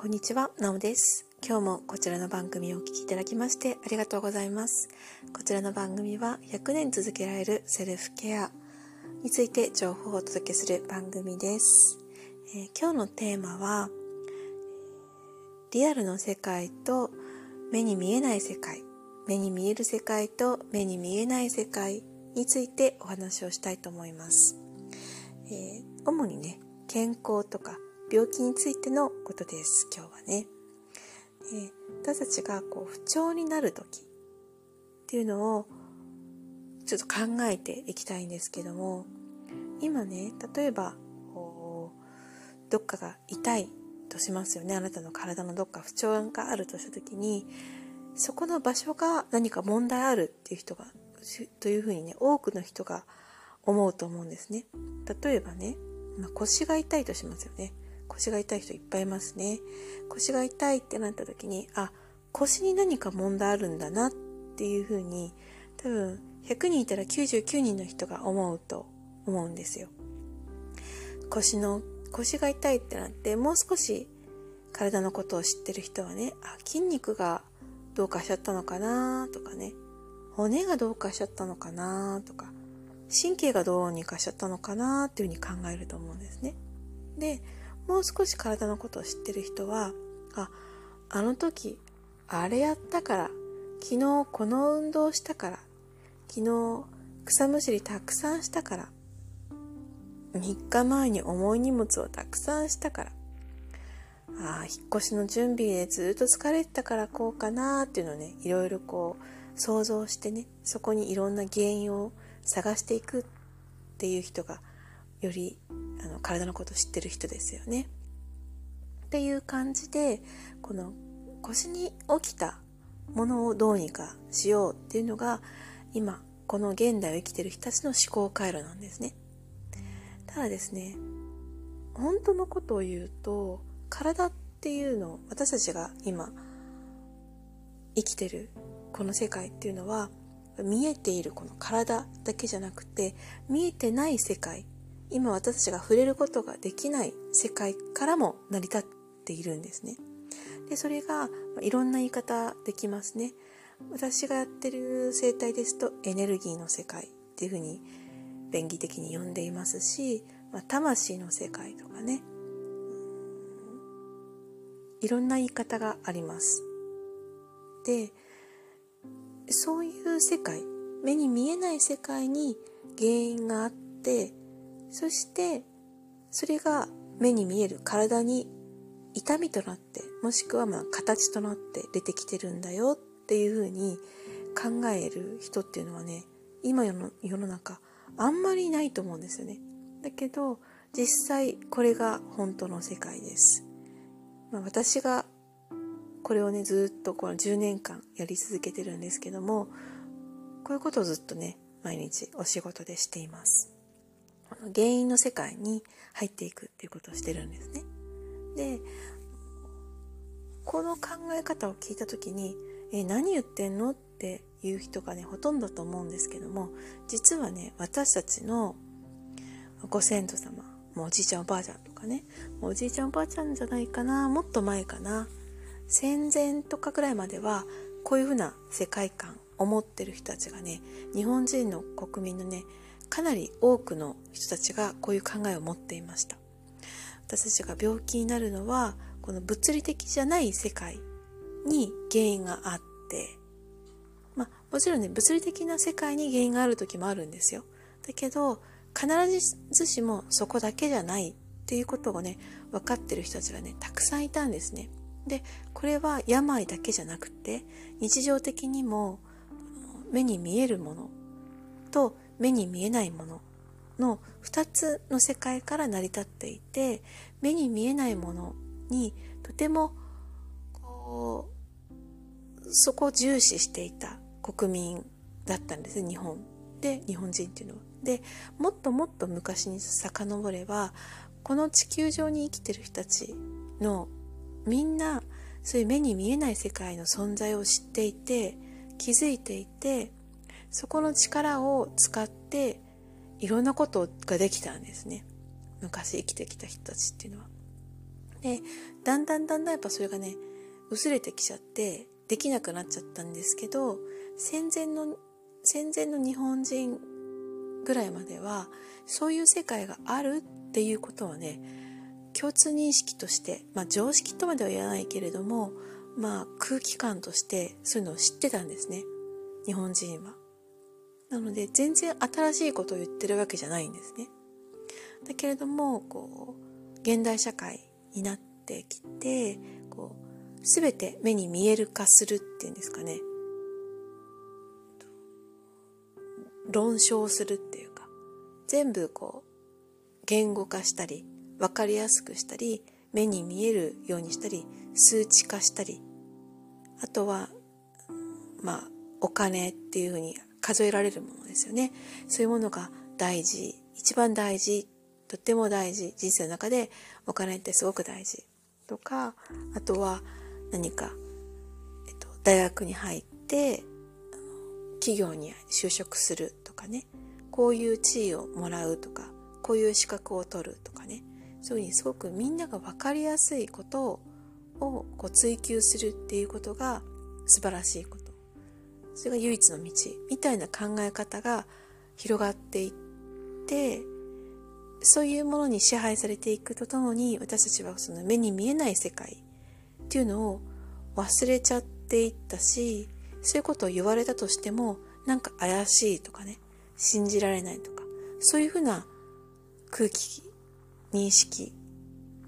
こんにちは、なおです。今日もこちらの番組をお聴きいただきましてありがとうございます。こちらの番組は100年続けられるセルフケアについて情報をお届けする番組です。えー、今日のテーマは、リアルの世界と目に見えない世界、目に見える世界と目に見えない世界についてお話をしたいと思います。えー、主にね、健康とか病気についてのことです、今日はね。えー、私たちがこう不調になる時っていうのをちょっと考えていきたいんですけども、今ね、例えば、どっかが痛いとしますよね。あなたの体のどっか不調があるとした時に、そこの場所が何か問題あるっていう人が、というふうにね、多くの人が思うと思うんですね。例えばね、まあ、腰が痛いとしますよね。腰が痛い人いっぱいいますね。腰が痛いってなった時に、あ、腰に何か問題あるんだなっていうふうに、多分100人いたら99人の人が思うと思うんですよ。腰の、腰が痛いってなって、もう少し体のことを知ってる人はね、あ、筋肉がどうかしちゃったのかなとかね、骨がどうかしちゃったのかなとか、神経がどうにかしちゃったのかなっていうふうに考えると思うんですね。で、もう少し体のことを知ってる人は、あ、あの時、あれやったから、昨日この運動したから、昨日草むしりたくさんしたから、3日前に重い荷物をたくさんしたから、ああ、引っ越しの準備でずっと疲れてたからこうかなっていうのをね、いろいろこう想像してね、そこにいろんな原因を探していくっていう人がよりあの体のことを知ってる人ですよね。っていう感じでこの腰に起きたものをどうにかしようっていうのが今この現代を生きてる人たちの思考回路なんですね。ただですね本当のことを言うと体っていうの私たちが今生きてるこの世界っていうのは見えているこの体だけじゃなくて見えてない世界今私たちが触れることができない世界からも成り立っているんですね。で、それがいろんな言い方できますね。私がやってる生態ですとエネルギーの世界っていうふうに便宜的に呼んでいますし、まあ、魂の世界とかね、いろんな言い方があります。で、そういう世界、目に見えない世界に原因があって、そしてそれが目に見える体に痛みとなってもしくはまあ形となって出てきてるんだよっていうふうに考える人っていうのはね今の世の中あんまりいないと思うんですよね。だけど実際これが本当の世界です、まあ、私がこれをねずっとこの10年間やり続けてるんですけどもこういうことをずっとね毎日お仕事でしています。原因の世界に入っていくっていうことをしてるんですね。でこの考え方を聞いた時に「え何言ってんの?」っていう人がねほとんどと思うんですけども実はね私たちのご先祖様もうおじいちゃんおばあちゃんとかねおじいちゃんおばあちゃんじゃないかなもっと前かな戦前とかぐらいまではこういうふうな世界観思ってる人たちがね日本人の国民のねかなり多くの人たちがこういう考えを持っていました。私たちが病気になるのはこの物理的じゃない世界に原因があってまあもちろんね物理的な世界に原因がある時もあるんですよ。だけど必ずしもそこだけじゃないっていうことをね分かってる人たちがねたくさんいたんですね。でこれは病だけじゃなくて日常的にも目に見えるものと目に見えないものの2つの世界から成り立っていて目に見えないものにとてもこうそこを重視していた国民だったんです日本で日本人っていうのは。でもっともっと昔に遡ればこの地球上に生きてる人たちのみんなそういう目に見えない世界の存在を知っていて気づいていてそこの力を使っていろんなことができたんですね昔生きてきた人たちっていうのは。でだんだんだんだんやっぱそれがね薄れてきちゃってできなくなっちゃったんですけど戦前の戦前の日本人ぐらいまではそういう世界があるっていうことはね共通認識として、まあ、常識とまでは言わないけれども、まあ、空気感としてそういうのを知ってたんですね日本人は。なので全然新しいことを言ってるわけじゃないんですね。だけれどもこう現代社会になってきてこう全て目に見える化するっていうんですかね論証するっていうか全部こう言語化したり分かりやすくしたり目に見えるようにしたり数値化したりあとはまあお金っていうふうに数えられるものですよね。そういうものが大事。一番大事。とっても大事。人生の中でお金ってすごく大事。とかあとは何か、えっと、大学に入って企業に就職するとかね。こういう地位をもらうとかこういう資格を取るとかね。そういうふうにすごくみんなが分かりやすいことをこう追求するっていうことが素晴らしいこと。それが唯一の道みたいな考え方が広がっていってそういうものに支配されていくとともに私たちはその目に見えない世界っていうのを忘れちゃっていったしそういうことを言われたとしてもなんか怪しいとかね信じられないとかそういうふうな空気認識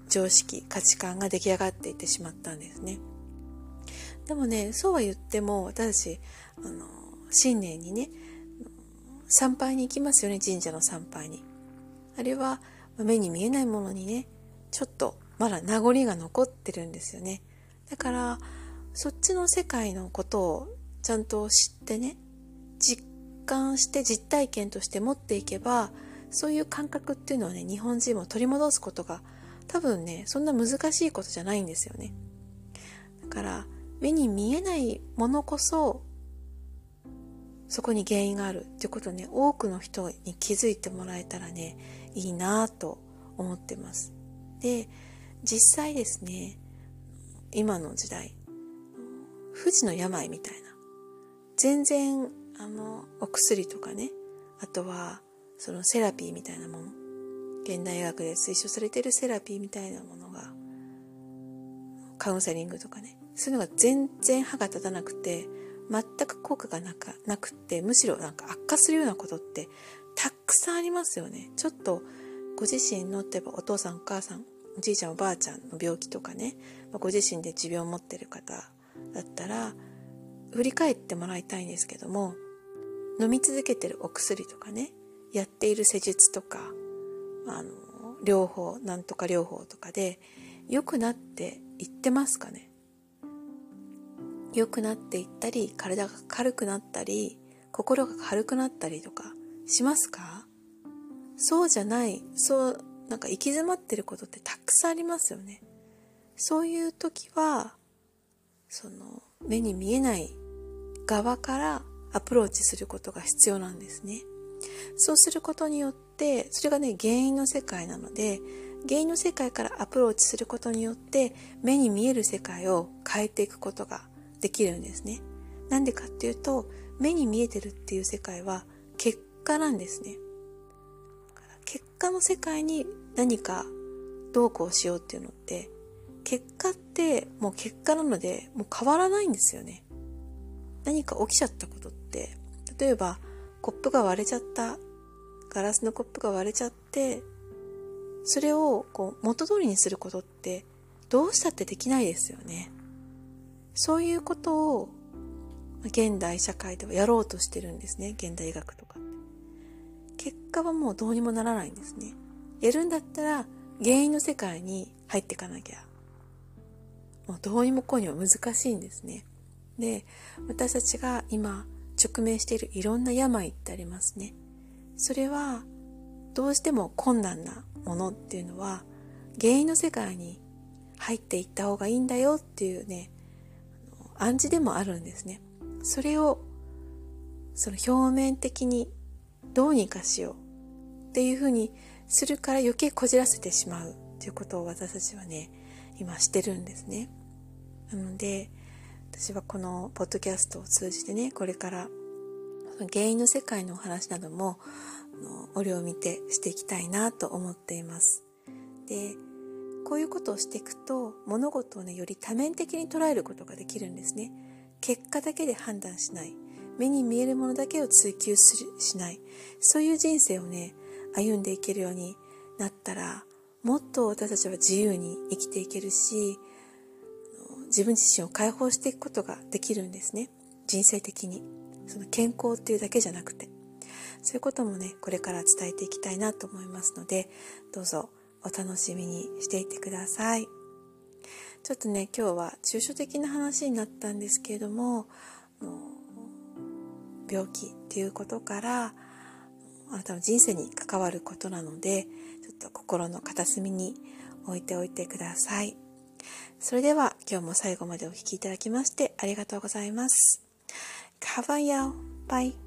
常識価値観が出来上がっていってしまったんですね。でもねそうは言っても私たちあの新年にね参拝に行きますよね神社の参拝に。あれは目に見えないものにねちょっとまだ名残が残ってるんですよね。だからそっちの世界のことをちゃんと知ってね実感して実体験として持っていけばそういう感覚っていうのはね日本人も取り戻すことが多分ねそんな難しいことじゃないんですよね。だから目に見えないものこそそこに原因があるっていうことをね。多くの人に気づいてもらえたらねいいなと思ってます。で実際ですね今の時代不治の病みたいな全然あのお薬とかねあとはそのセラピーみたいなもの現代医学で推奨されてるセラピーみたいなものがカウンセリングとかねそういうのが全然歯が立たなくて全く効果がなかなくってむしろなんか悪化するようなことってたくさんありますよね。ちょっとご自身の例えばお父さんお母さんおじいちゃんおばあちゃんの病気とかね。ご自身で持病を持ってる方だったら振り返ってもらいたいんですけども飲み続けてるお薬とかね。やっている施術とかあの療法なんとか療法とかで良くなっていってますかね。良くなっていったり体が軽くなったり心が軽くなったりとかしますか？そうじゃないそうなんか行き詰まってることってたくさんありますよね。そういう時はその目に見えない側からアプローチすることが必要なんですね。そうすることによってそれがね原因の世界なので原因の世界からアプローチすることによって目に見える世界を変えていくことができるんですね。なんでかっていうと、目に見えてるっていう世界は結果なんですね。結果の世界に何かどうこうしようっていうのって、結果ってもう結果なのでもう変わらないんですよね。何か起きちゃったことって、例えばコップが割れちゃった、ガラスのコップが割れちゃって、それをこう元通りにすることってどうしたってできないですよね。そういうことを現代社会ではやろうとしてるんですね。現代医学とか。結果はもうどうにもならないんですね。やるんだったら原因の世界に入っていかなきゃ。もうどうにもこうにも難しいんですね。で私たちが今直面しているいろんな病ってありますね。それはどうしても困難なものっていうのは原因の世界に入っていった方がいいんだよっていうね暗示でもあるんですね。それをその表面的にどうにかしようっていうふうにするから余計こじらせてしまうということを私たちはね今してるんですね。なので、私はこのポッドキャストを通じてね、これから原因の世界のお話なども、折を見てしていきたいなと思っています。で、こういうことをしていくと、物事をね、より多面的に捉えることができるんですね。結果だけで判断しない。目に見えるものだけを追求するしない。そういう人生をね、歩んでいけるようになったら、もっと私たちは自由に生きていけるし、自分自身を解放していくことができるんですね。人生的に。その健康っていうだけじゃなくて。そういうこともね、これから伝えていきたいなと思いますので、どうぞお楽しみにしていてください。ちょっとね、今日は抽象的な話になったんですけれども、病気っていうことからあなたの人生に関わることなのでちょっと心の片隅に置いておいてくださいそれでは今日も最後までお聴きいただきましてありがとうございます。カバヤオバイ